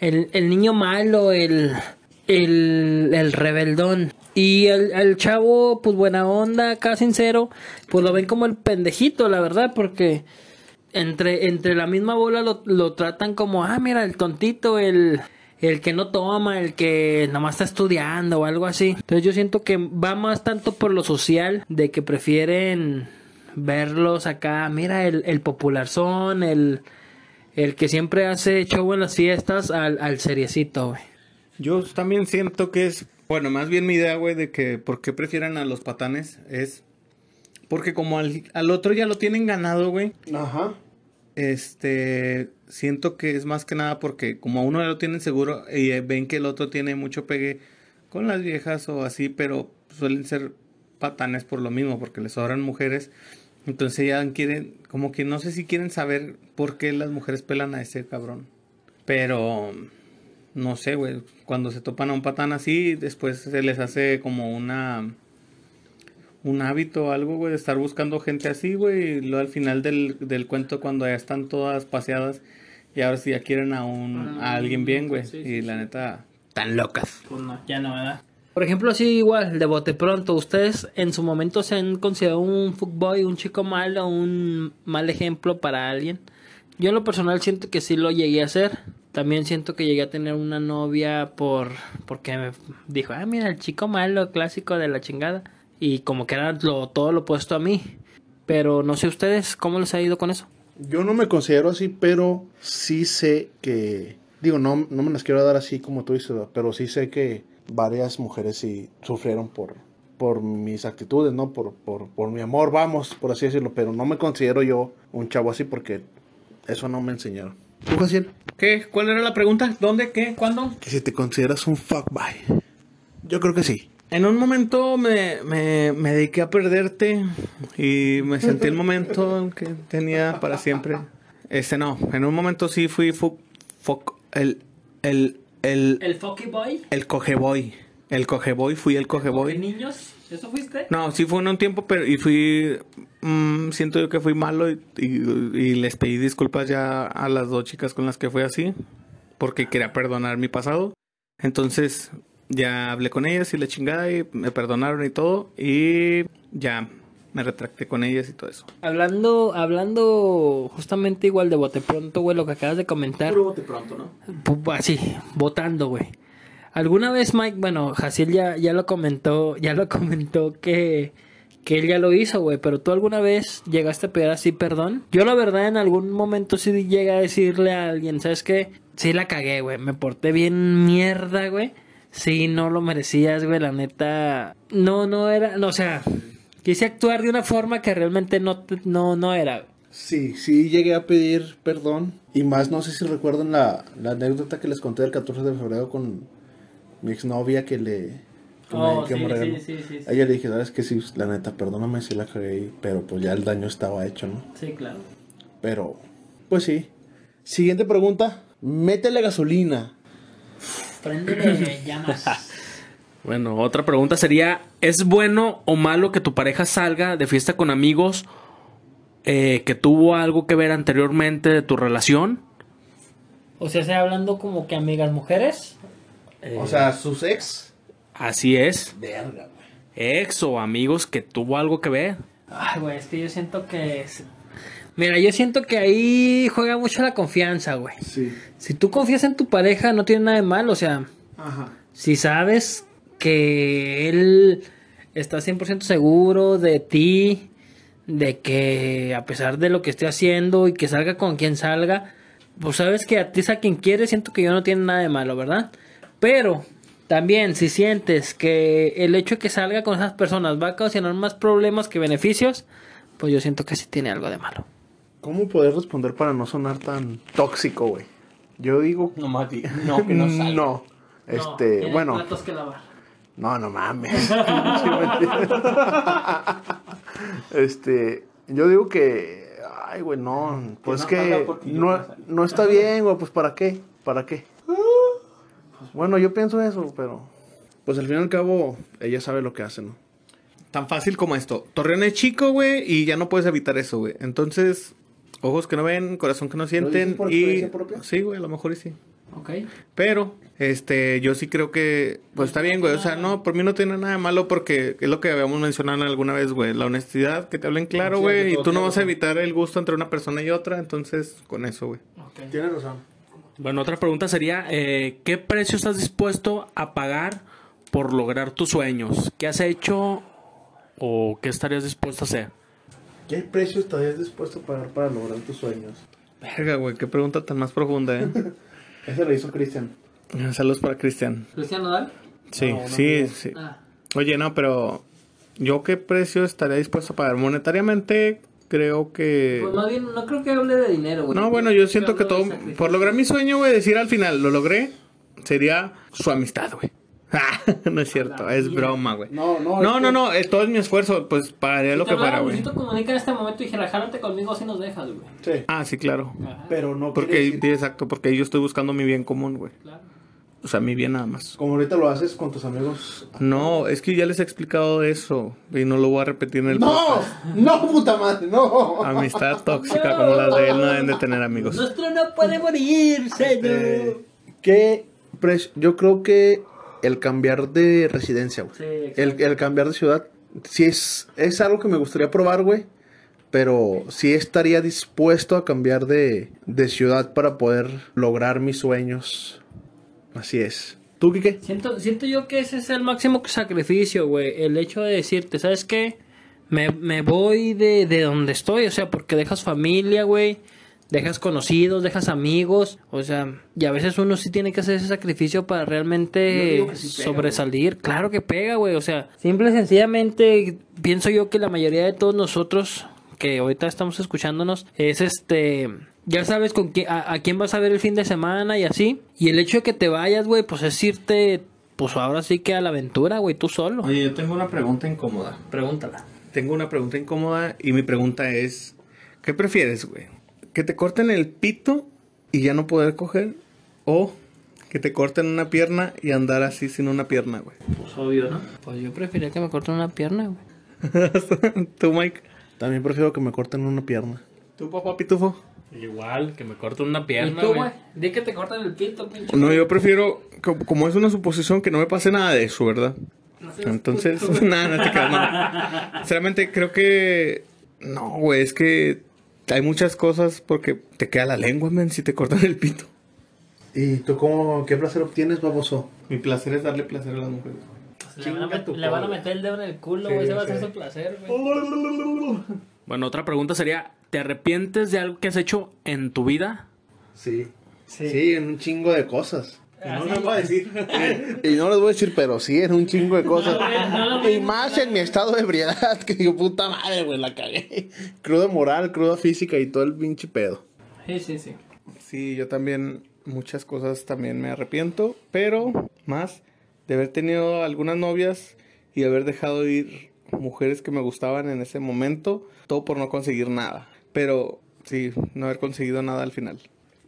el, el niño malo, el, el, el rebeldón. Y el, el chavo, pues buena onda, acá sincero, pues lo ven como el pendejito, la verdad, porque entre, entre la misma bola lo, lo tratan como, ah, mira, el tontito, el, el que no toma, el que nomás está estudiando o algo así. Entonces yo siento que va más tanto por lo social, de que prefieren verlos acá, mira, el, el popularzón, el, el que siempre hace show en las fiestas, al, al seriecito, güey. Yo también siento que es, bueno, más bien mi idea, güey, de que por qué prefieren a los patanes es Porque como al, al otro ya lo tienen ganado, güey. Ajá. Este, siento que es más que nada porque como a uno ya lo tienen seguro y eh, ven que el otro tiene mucho pegue con las viejas o así, pero suelen ser patanes por lo mismo, porque les sobran mujeres. Entonces ya quieren, como que no sé si quieren saber por qué las mujeres pelan a ese cabrón. Pero, no sé, güey, cuando se topan a un patán así, después se les hace como una un hábito o algo, güey, de estar buscando gente así, güey. Y luego al final del, del cuento, cuando ya están todas paseadas, y ahora sí ya quieren a, un, a alguien bien, güey. Sí, y sí, la neta, tan locas. Pues no, ya no, ¿verdad? Por ejemplo, así igual, de bote pronto, ¿ustedes en su momento se han considerado un fuckboy, un chico malo, un mal ejemplo para alguien? Yo en lo personal siento que sí lo llegué a hacer. También siento que llegué a tener una novia por porque me dijo, ah, mira, el chico malo, clásico de la chingada. Y como que era lo, todo lo opuesto a mí. Pero no sé ustedes, ¿cómo les ha ido con eso? Yo no me considero así, pero sí sé que. Digo, no, no me las quiero dar así como tú dices, pero sí sé que varias mujeres sí sufrieron por, por mis actitudes, ¿no? Por, por, por mi amor, vamos, por así decirlo. Pero no me considero yo un chavo así porque eso no me enseñaron. ¿Tú, Jaciel? ¿Qué? ¿Cuál era la pregunta? ¿Dónde? ¿Qué? ¿Cuándo? Que si te consideras un fuckboy. Yo creo que sí. En un momento me, me, me dediqué a perderte y me sentí el momento que tenía para siempre. Este no, en un momento sí fui fu- foc- el, el, el, ¿El fucky boy? el cogeboy. El cogeboy, fui el cogeboy. niños? ¿Eso fuiste? No, sí fue en un tiempo, pero y fui, mm, siento yo que fui malo y, y- y les pedí disculpas ya a las dos chicas con las que fui así, porque quería perdonar mi pasado. Entonces ya hablé con ellas y la chingada y me perdonaron y todo y ya me retracté con ellas y todo eso. Hablando, hablando justamente igual de bote pronto, güey, lo que acabas de comentar. de pronto, ¿no? Así, votando, güey. ¿Alguna vez, Mike, bueno, Jaciel ya, ya lo comentó, ya lo (laughs) comentó que, que él ya lo hizo, güey, pero tú alguna vez llegaste a pedir así perdón? Yo la verdad en algún momento sí llegué a decirle a alguien, ¿sabes qué? Sí la cagué, güey, me porté bien mierda, güey. Sí, no lo merecías, güey, la neta. No, no era, no, o sea, quise actuar de una forma que realmente no, no, no era. Sí, sí llegué a pedir perdón. Y más, no sé si recuerdan la, la anécdota que les conté del 14 de febrero con mi exnovia que le... Que Oh, me, que sí, me sí, sí. A ella le dije, sabes que sí, la neta, perdóname si la cagué, pero pues ya el daño estaba hecho, ¿no? Sí, claro. Pero, pues sí. Siguiente pregunta. Métele gasolina. Préndele llamas. (laughs) Bueno, otra pregunta sería, ¿es bueno o malo que tu pareja salga de fiesta con amigos eh, que tuvo algo que ver anteriormente de tu relación? O sea, ¿se hablando como que amigas mujeres? O sea, sus ex. Así es. Verga, güey. Ex o amigos que tuvo algo que ver. Ay, güey, es que yo siento que... es- Mira, yo siento que ahí juega mucho la confianza, güey. Sí. Si tú confías en tu pareja, no tiene nada de mal, o sea, Ajá. si sabes que él está 100% seguro de ti, de que a pesar de lo que esté haciendo y que salga con quien salga, pues sabes que a ti es a quien quieres, siento que yo no tiene nada de malo, ¿verdad? Pero también si sientes que el hecho de que salga con esas personas va a ocasionar más problemas que beneficios, pues yo siento que sí tiene algo de malo. ¿Cómo poder responder para no sonar tan tóxico, güey? Yo digo... No, Mati, no, que no (laughs) salga. No. Este, bueno... que lavar. No, no mames. (laughs) Este, yo digo que, ay, güey, no, pues no que, no, a salir. no está bien, güey, pues para qué, para qué. Bueno, yo pienso eso, pero, pues al fin y al cabo, ella sabe lo que hace, ¿no? Tan fácil como esto. Torreón es chico, güey, y ya no puedes evitar eso, güey. Entonces, ojos que no ven, corazón que no sienten. dices por y propia? Sí, güey, a lo mejor y sí. Ok. Pero, este, yo sí creo que, pues está bien, güey. O sea, no, por mí no tiene nada de malo porque es lo que habíamos mencionado alguna vez, güey. La honestidad, que te hablen claro, güey. y tú no vas a evitar el gusto entre una persona y otra. Entonces, con eso, güey. Tienes razón. Bueno, otra pregunta sería, eh, ¿qué precio estás dispuesto a pagar por lograr tus sueños? ¿Qué has hecho o qué estarías dispuesto a hacer? ¿Qué precio estarías dispuesto a pagar para lograr tus sueños? Verga, güey, qué pregunta tan más profunda, eh. (laughs) Ese lo hizo Cristian. Saludos para Cristian. ¿Cristian Nodal? Sí, No, no, sí, no. sí. Ah. Oye, no, pero ¿Yo qué precio estaría dispuesto a pagar? Monetariamente, creo que... Pues más bien, no creo que hable de dinero, güey. No, bueno, yo siento que todo... Por lograr mi sueño, güey, decir al final, lo logré, sería su amistad, güey. (laughs) No es cierto, es broma, güey. No, no, No, es no, que- no, todo es mi esfuerzo, pues pagaría Si lo te que fuera, güey. Luisito Comunica en este momento y dijera, jálate conmigo si nos dejas, güey. Sí, Ah, sí, claro. pero no Porque, decir- exacto, porque yo estoy buscando mi bien común, güey. Claro. O sea, mi bien nada más. Como ahorita lo haces con tus amigos. No, es que ya les he explicado eso y no lo voy a repetir en el ¡No! podcast. ¡No, puta madre! ¡No! Amistad (laughs) tóxica como las de él no deben de tener amigos. Nuestro no puede morir, señor. Eh, ¿Qué precio? Yo creo que el cambiar de residencia, güey. Sí, el, el cambiar de ciudad. Sí, es, es algo que me gustaría probar, güey. Pero sí estaría dispuesto a cambiar de, de ciudad para poder lograr mis sueños. Así es. ¿Tú, Kike? Siento, siento yo que ese es el máximo sacrificio, güey. El hecho de decirte, ¿sabes qué? Me, me voy de, de donde estoy, o sea, porque dejas familia, güey. Dejas conocidos, dejas amigos, o sea, y a veces uno sí tiene que hacer ese sacrificio para realmente sí pega, sobresalir. Claro que pega, güey, o sea, simple y sencillamente pienso yo que la mayoría de todos nosotros que ahorita estamos escuchándonos es este ya sabes con quién a, a quién vas a ver el fin de semana y así y el hecho de que te vayas güey pues es irte pues ahora sí que a la aventura güey tú solo Oye, yo tengo una pregunta incómoda. pregúntala Tengo una pregunta incómoda y mi pregunta es, ¿qué prefieres, güey? ¿Que te corten el pito y ya no poder coger? ¿O que te corten una pierna y andar así sin una pierna, güey? pues obvio no pues yo preferiría que me corten una pierna güey (laughs) ¿Tú, Mike? También prefiero que me corten una pierna. ¿Tú, papá pitufo? Igual, que me corten una y pierna, tú güey. di que te cortan el pito pinche No, yo prefiero, co- como es una suposición, que no me pase nada de eso, ¿verdad? No Entonces, (laughs) nada, no te creas, (laughs) no. Sinceramente, creo que. No, güey, es que hay muchas cosas porque te queda la lengua, men, si te cortan el pito. ¿Y tú cómo, qué placer obtienes, baboso? Mi placer es darle placer a las mujeres. le van, a le van meter el dedo en el culo Sí, güey ese va a ser sí. su placer güey (laughs) Bueno, otra pregunta sería, ¿te arrepientes de algo que has hecho en tu vida? Sí. Sí, en un chingo de cosas. No me voy a decir. (laughs) Y no les voy a decir, pero sí, en un chingo de cosas. no y más en mi estado de ebriedad, (laughs) que digo, puta madre, güey, la cagué. Cruda moral, cruda física y todo el pinche pedo. sí sí sí Sí, yo también, muchas cosas también me arrepiento, pero más de haber tenido algunas novias y haber dejado ir mujeres que me gustaban en ese momento, todo por no conseguir nada. Pero sí, no haber conseguido nada al final.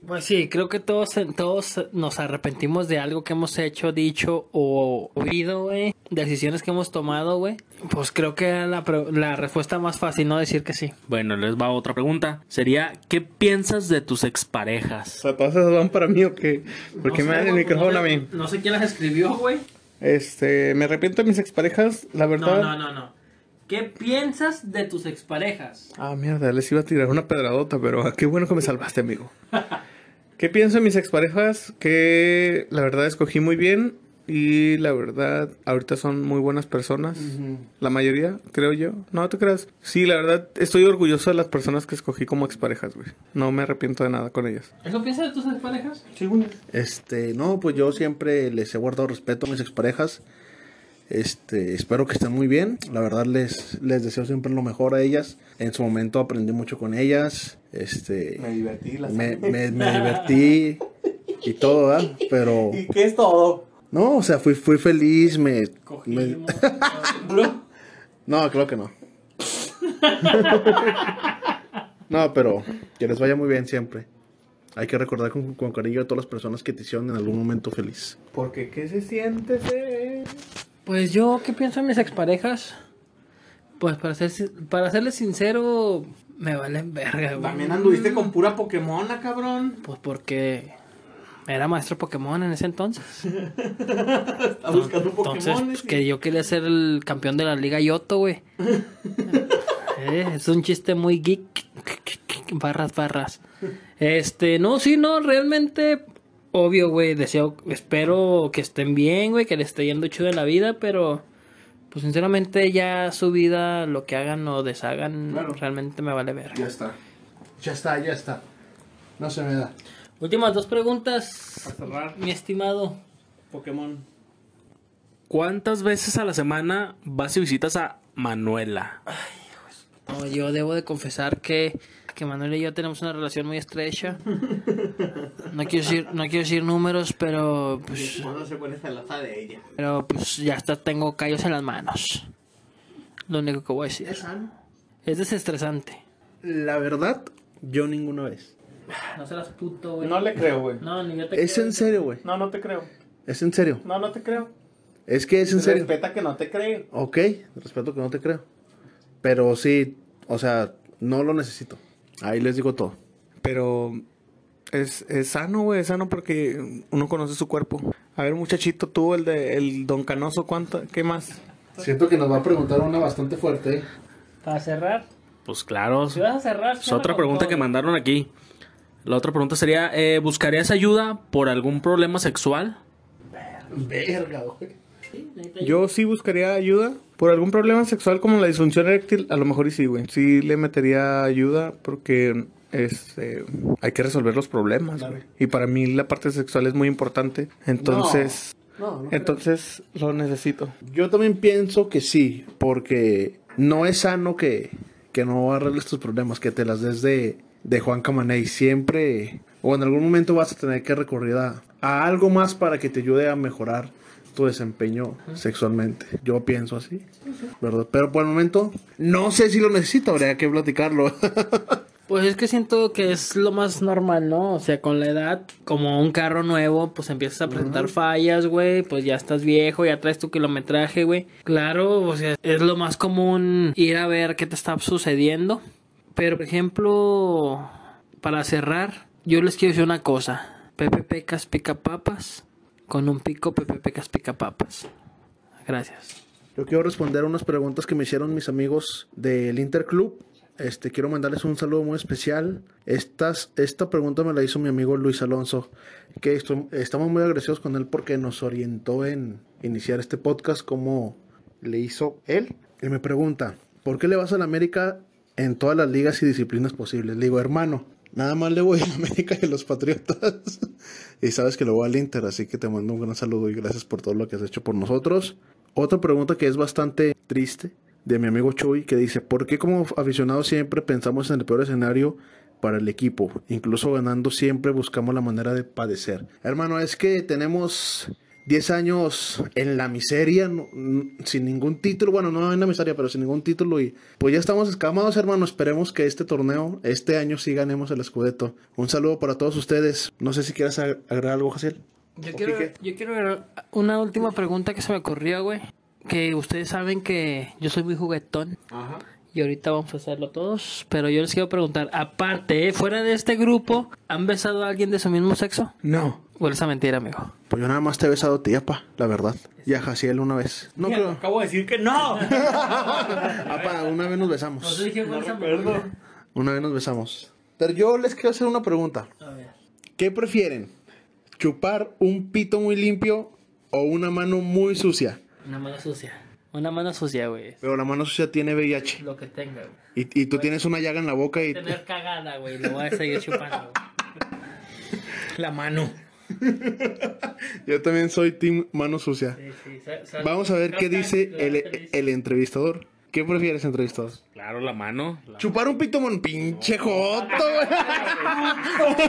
Pues sí, creo que todos, todos nos arrepentimos de algo que hemos hecho, dicho o oído, güey. Decisiones que hemos tomado, güey. Pues creo que era la, respuesta más fácil, ¿no? Decir que sí. Bueno, les va otra pregunta. Sería, ¿qué piensas de tus exparejas? O sea, todas esas van para mí o qué? ¿Por qué me dan el micrófono a mí? No sé quién las escribió, güey. Este, me arrepiento de mis exparejas, la verdad. No, no, no, no. ¿Qué piensas de tus exparejas? Ah, mierda, les iba a tirar una pedradota, pero ah, qué bueno que me salvaste, amigo. (laughs) ¿Qué pienso de mis exparejas? Que la verdad escogí muy bien y la verdad ahorita son muy buenas personas. La mayoría, creo yo. No te creas. Sí, la verdad estoy orgulloso de las personas que escogí como exparejas, güey. No me arrepiento de nada con ellas. ¿Eso piensas de tus exparejas? Sí, güey. Este, no, pues yo siempre les he guardado respeto a mis exparejas. Este, espero que estén muy bien. La verdad les, les deseo siempre lo mejor a ellas. En su momento aprendí mucho con ellas. Este, Me divertí, las me, me- me divertí y todo, ¿verdad? Pero (laughs) qué es todo? no, o sea, fui, fui feliz, me, me- (laughs) no, creo que no. (laughs) no, pero que les vaya muy bien siempre. Hay que recordar con, con cariño a todas las personas que te hicieron en algún momento feliz. Porque qué se siente ser? Pues yo, ¿qué pienso de mis exparejas? Pues para ser, para serles sincero, me valen verga, güey. También anduviste con pura Pokémona, cabrón. Pues porque era maestro Pokémon en ese entonces. (laughs) Está buscando Entonces, Pokémon. pues, que yo quería ser el campeón de la Liga Yoto, güey. (laughs) Eh, es un chiste muy geek. Barras, barras. Este, no, sí, no, realmente, obvio, güey. Deseo, espero que estén bien, güey, que les esté yendo chido en la vida, pero, pues sinceramente, ya su vida, lo que hagan o deshagan, Claro. realmente me vale ver. Ya está. Ya está, ya está. No se me da. Últimas dos preguntas, Para cerrar, mi estimado. Pokémon. ¿Cuántas veces a la semana vas y visitas a Manuela. No, yo debo de confesar que, que Manuel y yo tenemos una relación muy estrecha. No quiero decir, no quiero decir números, pero pues, se pone celosa de ella. pero pues ya hasta tengo callos en las manos. Lo único que voy a decir. Es desestresante. La verdad, yo ninguna vez. No seas puto, güey. No le creo, güey. No, ni yo te Es en serio, güey. No, no te creo. Es en serio. No, no te creo. Es que es en serio. Respeta que no te creo. Ok, respeto que no te creo. Pero sí, o sea, no lo necesito. Ahí les digo todo. Pero es, es sano, güey, es sano porque uno conoce su cuerpo. A ver, muchachito, tú, el de el Don Canoso, ¿cuánto? ¿Qué más? Siento que nos va a preguntar una bastante fuerte. Para cerrar. Pues claro. Si vas a cerrar, Es otra pregunta todo. que mandaron aquí. La otra pregunta sería, eh, ¿buscarías ayuda por algún problema sexual? Verga, güey. Yo sí buscaría ayuda por algún problema sexual como la disfunción eréctil. A lo mejor y sí, güey. Sí le metería ayuda porque este, hay que resolver los problemas, güey. Y para mí la parte sexual es muy importante. Entonces, No, no. entonces lo necesito. Yo también pienso que sí, porque no es sano que, que no arregles tus problemas, que te las des de, de Juan Camaney. Siempre, o en algún momento vas a tener que recurrir a, a algo más para que te ayude a mejorar tu desempeño sexualmente. Yo pienso así, ¿verdad? Pero por el momento, no sé si lo necesito, habría que platicarlo. (laughs) Pues es que siento que es lo más normal, ¿no? O sea, con la edad, como un carro nuevo, pues empiezas a presentar fallas, güey. Pues ya estás viejo, ya traes tu kilometraje, güey. Claro, o sea, es lo más común ir a ver qué te está sucediendo. Pero, por ejemplo, para cerrar, yo les quiero decir una cosa. Pepe Pecas pica papas. Con un pico, Pepe Pecas pica papas. Gracias. Yo quiero responder a unas preguntas que me hicieron mis amigos del Interclub. Este, quiero mandarles un saludo muy especial. Estas, esta pregunta me la hizo mi amigo Luis Alonso, que estamos muy agradecidos con él porque nos orientó en iniciar este podcast como le hizo él. Y me pregunta, ¿por qué le vas a la América en todas las ligas y disciplinas posibles? Le digo, hermano, nada más le voy a la América y a los Patriotas. (laughs) y sabes que le voy al Inter, así que te mando un gran saludo y gracias por todo lo que has hecho por nosotros. Otra pregunta que es bastante triste de mi amigo Chuy que dice, ¿por qué como aficionados siempre pensamos en el peor escenario para el equipo? Incluso ganando siempre buscamos la manera de padecer. Hermano, es que tenemos 10 años en la miseria, no- sin ningún título, bueno, no en la miseria, pero sin ningún título y pues ya estamos escamados, hermano, esperemos que este torneo, este año sí ganemos el Scudetto. Un saludo para todos ustedes. No sé si quieres ag- agregar algo, Jaciel. Yo ¿O quiero, Quique? yo quiero ver una última pregunta que se me ocurrió, güey. Que ustedes saben que yo soy muy juguetón. Y ahorita vamos a hacerlo todos. Pero yo les quiero preguntar, aparte, ¿eh? fuera de este grupo, ¿han besado a alguien de su mismo sexo? No. ¿O es mentira, amigo? Pues yo nada más te he besado a ti, apa, la verdad. Y a Jaciel una vez. No creo. Acabo de decir que no. (laughs) Apa, una vez nos besamos. Una vez nos besamos. Pero yo les quiero hacer una pregunta. ¿Qué prefieren? ¿Chupar un pito muy limpio o una mano muy sucia? Una mano sucia. Una mano sucia, güey. Pero la mano sucia tiene VIH. Lo que tenga, güey. Y, y tú tienes una llaga en la boca y... Tener cagada, güey. Lo voy a seguir chupando, güey. La mano. (laughs) Yo también soy team mano sucia. Sí, sí. Vamos a ver qué dice el, feliz. el entrevistador. ¿Qué prefieres, entrevistador? Claro, la mano. La- Chupar un pito mon pinche joto, güey. (laughs)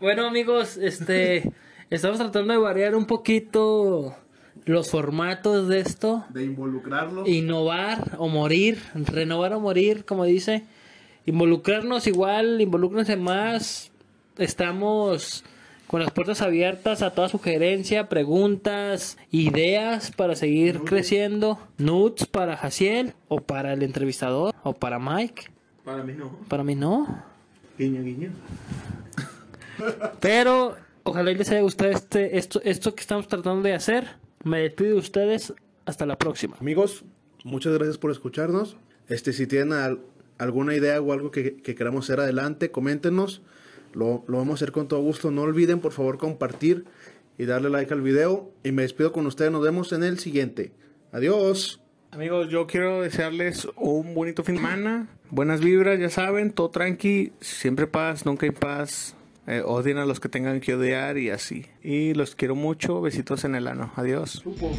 Bueno, amigos, este. estamos tratando de variar un poquito los formatos de esto. De involucrarlo. Innovar o morir. Renovar o morir, como dice. Involucrarnos igual, involúcrense más. Estamos con las puertas abiertas a toda sugerencia, preguntas, ideas para seguir creciendo. Nudes para Jaciel o para el entrevistador o para Mike. Para mí no. Para mí no. Guiño, guiño. (laughs) Pero ojalá les haya gustado este, esto, esto que estamos tratando de hacer. Me despido de ustedes. Hasta la próxima. Amigos, muchas gracias por escucharnos. Este, si tienen al- alguna idea o algo que, que queramos hacer adelante, coméntenos. Lo, lo vamos a hacer con todo gusto. No olviden, por favor, compartir y darle like al video. Y me despido con ustedes. Nos vemos en el siguiente. Adiós. Amigos, yo quiero desearles un bonito fin de semana. Buenas vibras, ya saben, todo tranqui, siempre paz, nunca hay paz. Eh, odien a los que tengan que odiar y así. Y los quiero mucho. Besitos en el ano. Adiós. Supo.